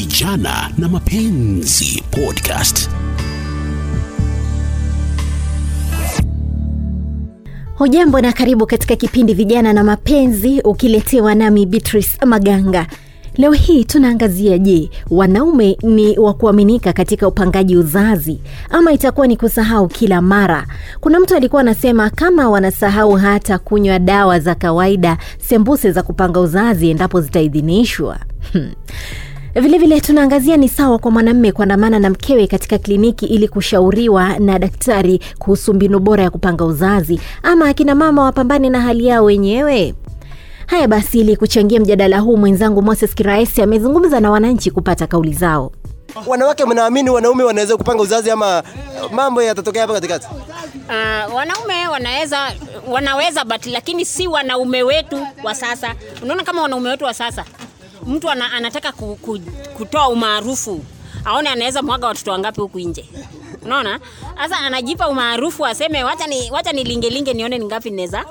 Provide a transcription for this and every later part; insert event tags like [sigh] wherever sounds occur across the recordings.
Vijana na Mapenzi Podcast. Hujambo na karibu katika kipindi Vijana na Mapenzi, ukiletewa nami Beatrice Maganga. Leo hii tunaangazia, je, wanaume ni wa kuaminika katika upangaji uzazi ama itakuwa ni kusahau kila mara? Kuna mtu alikuwa anasema kama wanasahau hata kunywa dawa za kawaida, sembuse za kupanga uzazi endapo zitaidhinishwa. Hmm. Vilevile tunaangazia ni sawa kwa mwanamume kuandamana na mkewe katika kliniki ili kushauriwa na daktari kuhusu mbinu bora ya kupanga uzazi, ama akina mama wapambane na hali yao wenyewe. Haya basi, ili kuchangia mjadala huu, mwenzangu Moses Kiraesi amezungumza na wananchi kupata kauli zao. Wanawake mnaamini wanaume wanaweza kupanga uzazi ama mambo yatatokea hapa katikati? Uh, wanaume wanaweza wanaweza but lakini si wanaume wetu wa sasa. Unaona kama wanaume wetu wa sasa mtu ana, anataka ku, ku, kutoa umaarufu aone anaweza mwaga watoto wangapi huku nje. Unaona? Sasa anajipa umaarufu aseme wacha ni wacha nilingelinge nione ni ngapi naweza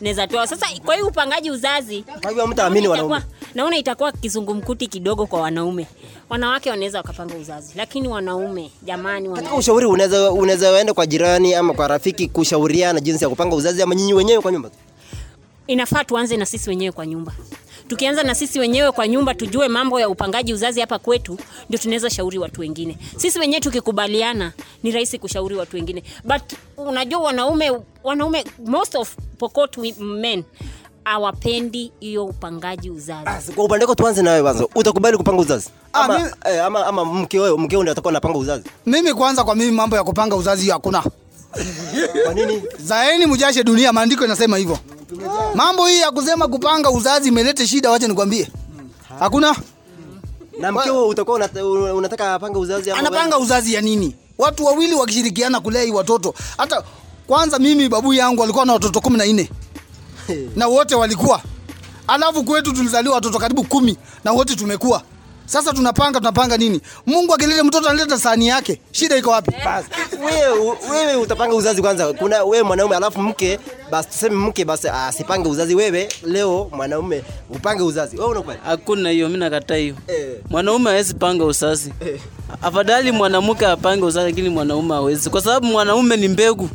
naweza toa. Sasa kwa hiyo upangaji uzazi Kwa hivyo mtaamini naona wanaume. itakuwa- naona itakuwa kizungumkuti kidogo kwa wanaume. Wanawake wanaweza wakapanga uzazi lakini wanaume jamani Katika ushauri unaweza unaweza kwa jirani ama kwa rafiki kushauriana jinsi ya kupanga uzazi ama nyinyi wenyewe kwa nyumba? inafaa tuanze na sisi wenyewe kwa nyumba tukianza na sisi wenyewe kwa nyumba tujue mambo ya upangaji uzazi hapa kwetu ndio tunaweza shauri watu wengine sisi wenyewe tukikubaliana ni rahisi kushauri watu wengine but unajua wanaume wanaume most of pokot men awapendi hiyo upangaji uzazi Basi kwa upande wako tuanze na wewe kwanza. Utakubali kupanga uzazi? Ah, Ama mimi- eh, ama, ama mke wewe mke ndio atakuwa anapanga uzazi. mimi kwanza kwa mimi mambo ya kupanga uzazi hakuna Kwa nini? zaeni mjashe dunia maandiko inasema hivyo mambo hii ya kusema kupanga uzazi imelete shida wacha nikwambie. Hakuna? Na mkeo utakuwa unataka apanga uzazi ama anapanga uzazi ya nini? Watu wawili wakishirikiana kulea hii watoto. Hata kwanza mimi babu yangu alikuwa na watoto kumi na nne. [laughs] Na wote walikuwa. Alafu kwetu tulizaliwa watoto karibu kumi na wote tumekuwa sasa tunapanga tunapanga nini mungu akileta mtoto analeta sahani yake shida iko wapi Basi wewe wewe utapanga uzazi kwanza. Kuna wewe mwanaume alafu mke basi tuseme mke basi asipange uzazi wewe leo mwanaume upange uzazi. Wewe unakubali? Hakuna hiyo, mimi nakataa hiyo. Eh. Mwanaume hawezi panga uzazi. Afadhali mwanamke apange uzazi, lakini mwanaume hawezi, kwa sababu mwanaume ni mbegu.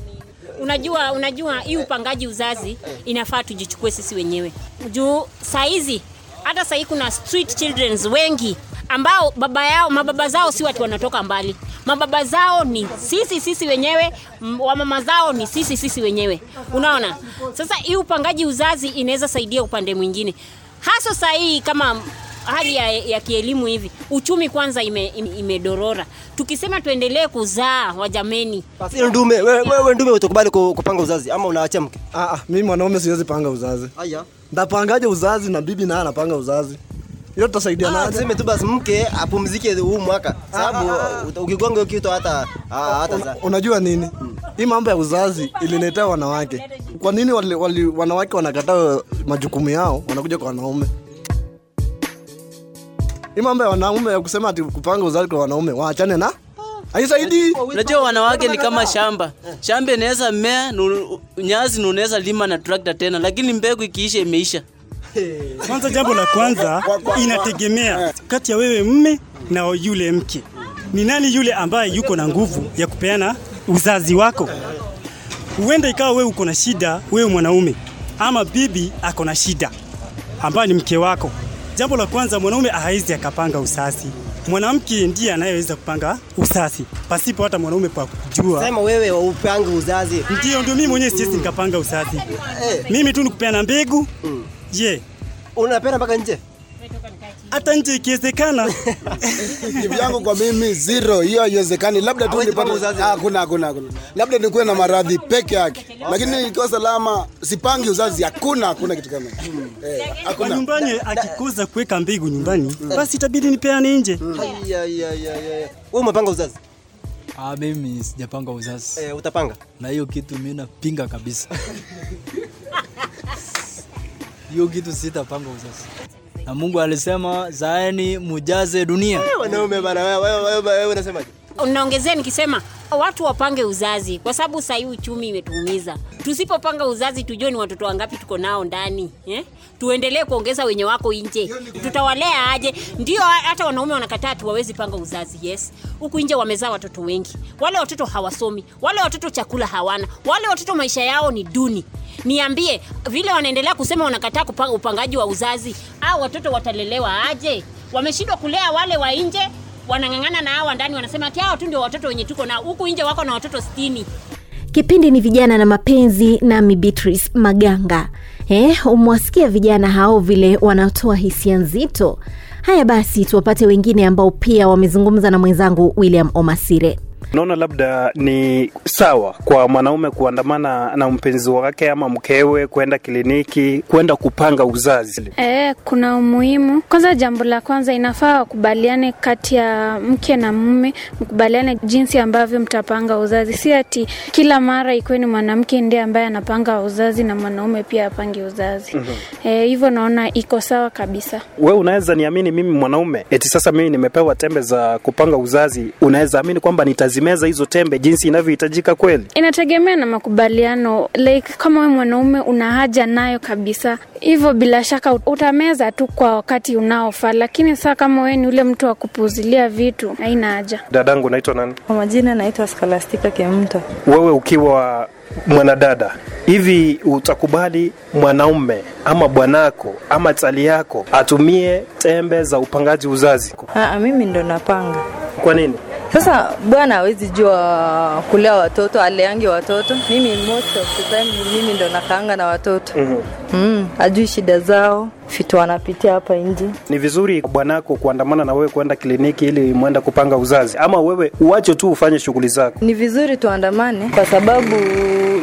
unajua unajua hii upangaji uzazi inafaa tujichukue sisi wenyewe juu saizi hata sahii kuna street childrens wengi ambao baba yao mababa zao si watu wanatoka mbali. Mababa zao ni sisi sisi wenyewe. Wamama zao ni sisi sisi wenyewe. Unaona? Sasa hii upangaji uzazi inaweza saidia upande mwingine. Hasa sahii kama hali ya, ya kielimu hivi uchumi kwanza imedorora ime, ime tukisema tuendelee kuzaa wajameni Basi ndume wewe wewe ndume utakubali kupanga uzazi ama unaachia mke? Ah, ah, mimi mwanaume siwezi panga uzazi. Aya. Ndapangaje uzazi na bibi naye anapanga uzazi? Hiyo tutasaidia na tuseme tu basi mke apumzike huu mwaka sababu uta- ukigonga kitu hata ah, hata Unajua nini? Hii mambo ya uzazi ililetea wanawake. Kwa nini wali, wali, wanawake wanakataa majukumu yao wanakuja kwa wanaume? Hii mambo ya wanaume ya kusema ati kupanga uzazi kwa wanaume waachane na haisaidii. Unajua wanawake ni kama shamba. Shamba inaweza mea, nu- nyazi na unaweza lima na trakta tena, lakini mbegu ikiisha imeisha. Kwanza, jambo la kwanza inategemea kati ya wewe mme na yule mke, ni nani yule ambaye yuko na nguvu ya kupeana uzazi wako. Huenda ikawa wewe uko na shida, wewe mwanaume, ama bibi ako na shida ambaye ni mke wako. Jambo la kwanza, mwanaume hawezi akapanga uzazi, mwanamke ndiye anayeweza kupanga uzazi pasipo hata mwanaume pa kujua. sema wewe upange uzazi. Ndio, ndio mimi mwenyewe siwezi nikapanga uzazi, mimi tu nikupeana mbegu. Je, Unapenda mpaka nje? Hata nje ikiwezekana Kivyangu kwa mimi zero, hiyo haiwezekani. Labda tu nipate. Ah, hakuna hakuna hakuna, labda nikuwe na maradhi peke yake, lakini nikiwa salama sipangi uzazi, hakuna hakuna kitu kama hicho. eh, kwa nyumbani akikuza kuweka mbegu nyumbani, basi itabidi nipeane nje. Aya. Wewe umepanga uzazi? Ah, mimi sijapanga uzazi Eh, utapanga? na hiyo kitu mimi napinga kabisa. [laughs] Hiyo kitu sitapanga uzazi, na Mungu alisema zaeni mujaze dunia. Wanaume bana wewe unasemaje? naongezea nikisema watu wapange uzazi kwa sababu sahii uchumi imetuumiza tusipopanga uzazi tujue ni watoto wangapi tuko nao ndani eh? tuendelee kuongeza wenye wako nje tutawalea aje ndio hata wanaume wanakataa tu wawezi panga uzazi yes huku nje wamezaa watoto wengi wale watoto hawasomi wale watoto chakula hawana wale watoto maisha yao ni duni niambie vile wanaendelea kusema wanakataa kupanga upangaji wa uzazi au watoto watalelewa aje? Wameshindwa kulea wale wa nje wanang'ang'ana na hawa ndani wanasema ati hawa tu ndio watoto wenye tuko na huku nje wako na watoto sitini. Kipindi ni vijana na mapenzi nami beatrice maganga. Eh, umewasikia vijana hao vile wanatoa hisia nzito? Haya basi tuwapate wengine ambao pia wamezungumza na mwenzangu william omasire naona labda ni sawa kwa mwanaume kuandamana na mpenzi wake ama mkewe kwenda kliniki kwenda kupanga uzazi E, kuna umuhimu. Kwanza, jambo la kwanza inafaa wakubaliane kati ya mke na mume, mkubaliane jinsi ambavyo mtapanga uzazi, si ati kila mara ikuwe ni mwanamke ndiye ambaye anapanga uzazi na mwanaume pia apange uzazi. Eh, hivyo naona iko sawa kabisa. we unaweza niamini mimi mwanaume eti sasa mimi nimepewa tembe za kupanga uzazi unaweza amini kwamba nitazimeza hizo tembe jinsi inavyohitajika kweli Inategemea na makubaliano, like kama we mwanaume una haja nayo kabisa, hivyo bila shaka utameza tu kwa wakati unaofaa, lakini saa kama we ni ule mtu wa kupuuzilia vitu, haina haja. dadangu naitwa nani Kwa majina naitwa Scholastica Kemto. wewe ukiwa mwanadada hivi utakubali mwanaume ama bwanako ama tali yako atumie tembe za upangaji uzazi Aa, mimi ndo napanga. kwa nini Sasa bwana hawezi jua kulea watoto, aleange watoto. Mimi most of the time mimi ndo nakaanga na watoto. mm-hmm. Mm, ajui shida zao, vitu wanapitia hapa nje. ni vizuri bwanako kuandamana na wewe kwenda kliniki ili mwenda kupanga uzazi ama wewe uwache tu ufanye shughuli zako Ni vizuri tuandamane kwa sababu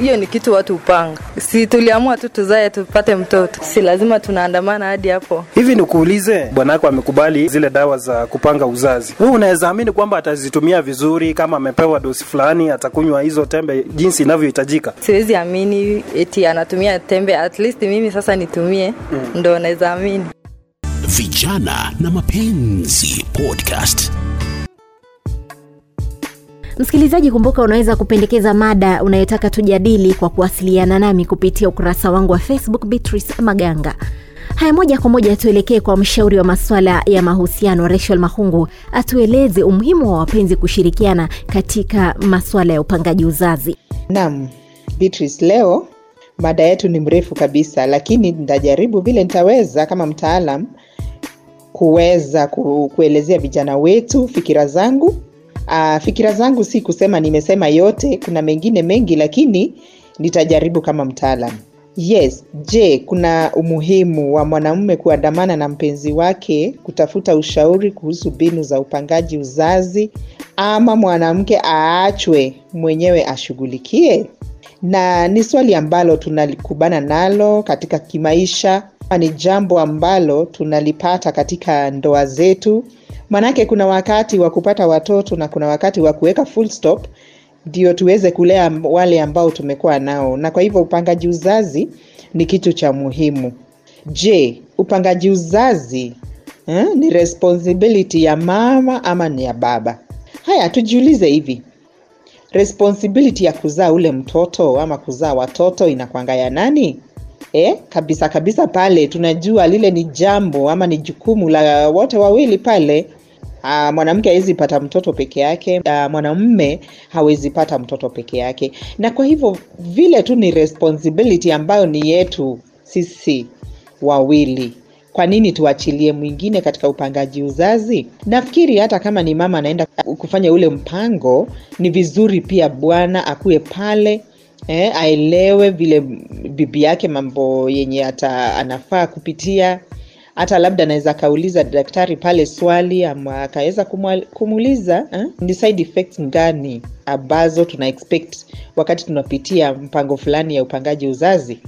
hiyo ni kitu watu upanga. Si tuliamua tu tuzae tupate mtoto, si lazima tunaandamana hadi hapo. hivi nikuulize bwanako amekubali zile dawa za kupanga uzazi wewe unaweza amini kwamba atazitumia vizuri kama amepewa dosi fulani atakunywa hizo tembe jinsi inavyohitajika Siwezi amini eti anatumia tembe, at least mimi sasa nitumie Mm. ndo naweza amini. Vijana na mapenzi podcast. msikilizaji kumbuka unaweza kupendekeza mada unayotaka tujadili kwa kuwasiliana nami kupitia ukurasa wangu wa facebook beatrice maganga haya moja kwa moja tuelekee kwa mshauri wa masuala ya mahusiano rachel mahungu atueleze umuhimu wa wapenzi kushirikiana katika masuala ya upangaji uzazi Naam, Beatrice, leo mada yetu ni mrefu kabisa, lakini nitajaribu vile nitaweza kama mtaalam kuweza ku, kuelezea vijana wetu fikira zangu. Aa, fikira zangu si kusema nimesema yote, kuna mengine mengi, lakini nitajaribu kama mtaalam. Yes, je, kuna umuhimu wa mwanamume kuandamana na mpenzi wake kutafuta ushauri kuhusu mbinu za upangaji uzazi ama mwanamke aachwe mwenyewe ashughulikie? Na ni swali ambalo tunalikubana nalo katika kimaisha, ni jambo ambalo tunalipata katika ndoa zetu. Manake kuna wakati wa kupata watoto na kuna wakati wa kuweka full stop ndio tuweze kulea wale ambao tumekuwa nao, na kwa hivyo upangaji uzazi ni kitu cha muhimu. Je, upangaji uzazi eh, ni responsibility ya mama ama ni ya baba? Haya, tujiulize hivi, responsibility ya kuzaa ule mtoto ama kuzaa watoto inakwanga ya nani? Eh, kabisa kabisa pale tunajua lile ni jambo ama ni jukumu la wote wawili pale. Uh, mwanamke hawezi pata mtoto peke yake, uh, mwanamume hawezi pata mtoto peke yake, na kwa hivyo vile tu ni responsibility ambayo ni yetu sisi wawili. Kwa nini tuachilie mwingine katika upangaji uzazi? Nafikiri hata kama ni mama anaenda kufanya ule mpango, ni vizuri pia bwana akuwe pale eh, aelewe vile bibi yake mambo yenye hata anafaa kupitia hata labda anaweza akauliza daktari pale swali ama akaweza kumuuliza eh, ni side effects gani ambazo tuna expect wakati tunapitia mpango fulani ya upangaji uzazi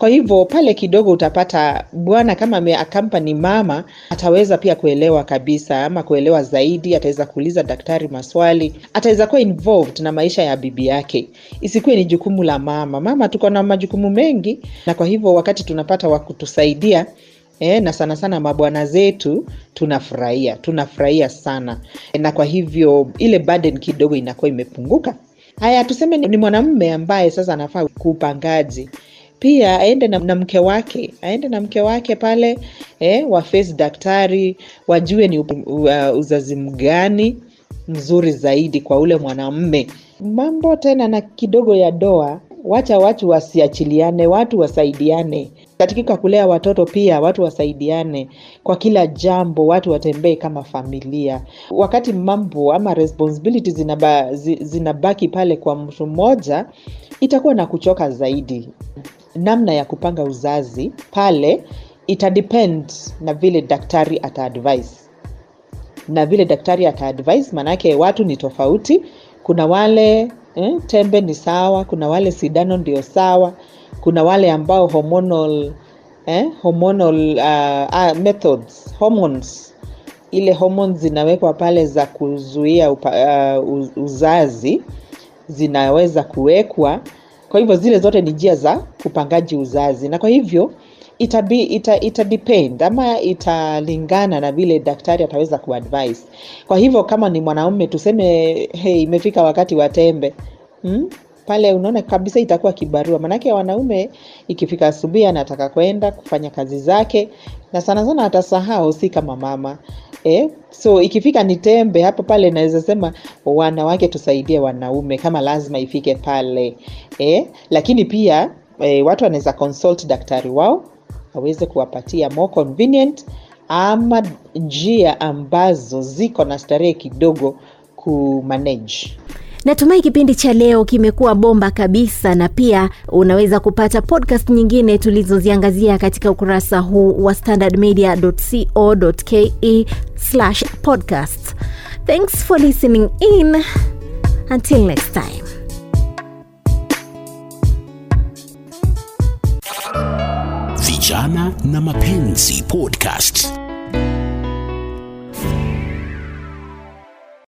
kwa hivyo pale kidogo utapata bwana kama ameakampani mama ataweza pia kuelewa kabisa ama kuelewa zaidi ataweza kuuliza daktari maswali ataweza kuwa involved na maisha ya bibi yake. Isikuwe ni jukumu la mama. Mama tuko na majukumu mengi na kwa hivyo wakati tunapata wa kutusaidia e, na sana sana mabwana zetu tunafurahia tunafurahia sana. E, na kwa hivyo ile burden kidogo inakuwa imepunguka. Haya tuseme ni, mwanamume ambaye sasa anafaa kuupangaji pia aende na, na mke wake aende na mke wake pale eh, waface daktari wajue ni uzazi mgani mzuri zaidi kwa ule mwanamme. Mambo tena na kidogo ya doa wacha watu wasiachiliane watu wasaidiane. Katika kulea watoto pia watu wasaidiane. Kwa kila jambo watu watembee kama familia. Wakati mambo ama responsibility zinaba, zinabaki pale kwa mtu mmoja itakuwa na kuchoka zaidi namna ya kupanga uzazi pale itadepend na vile daktari ataadvise na vile daktari ataadvise maanake watu ni tofauti. Kuna wale eh, tembe ni sawa kuna wale sidano ndio sawa kuna wale ambao hormonal eh, hormonal uh, uh, methods hormones. Ile hormones zinawekwa pale za kuzuia upa, uh, uzazi zinaweza kuwekwa kwa hivyo zile zote ni njia za upangaji uzazi. Na kwa hivyo itabi, ita, ita depend ama italingana na vile daktari ataweza kuadvise. Kwa hivyo kama ni mwanaume tuseme hey, imefika wakati wa tembe hmm? pale unaona kabisa itakuwa kibarua. Manake wanaume ikifika asubuhi anataka kwenda kufanya kazi zake na sana sana atasahau si kama mama eh? so ikifika ni tembe hapo pale naweza sema wanawake tusaidie wanaume kama lazima ifike pale eh? lakini pia eh, watu wanaweza consult daktari wao aweze kuwapatia more convenient ama njia ambazo ziko na starehe kidogo kumanage natumai kipindi cha leo kimekuwa bomba kabisa na pia unaweza kupata podcast nyingine tulizoziangazia katika ukurasa huu wa standardmedia.co.ke podcast. Thanks for listening in. Until next time. Vijana na Mapenzi Podcast.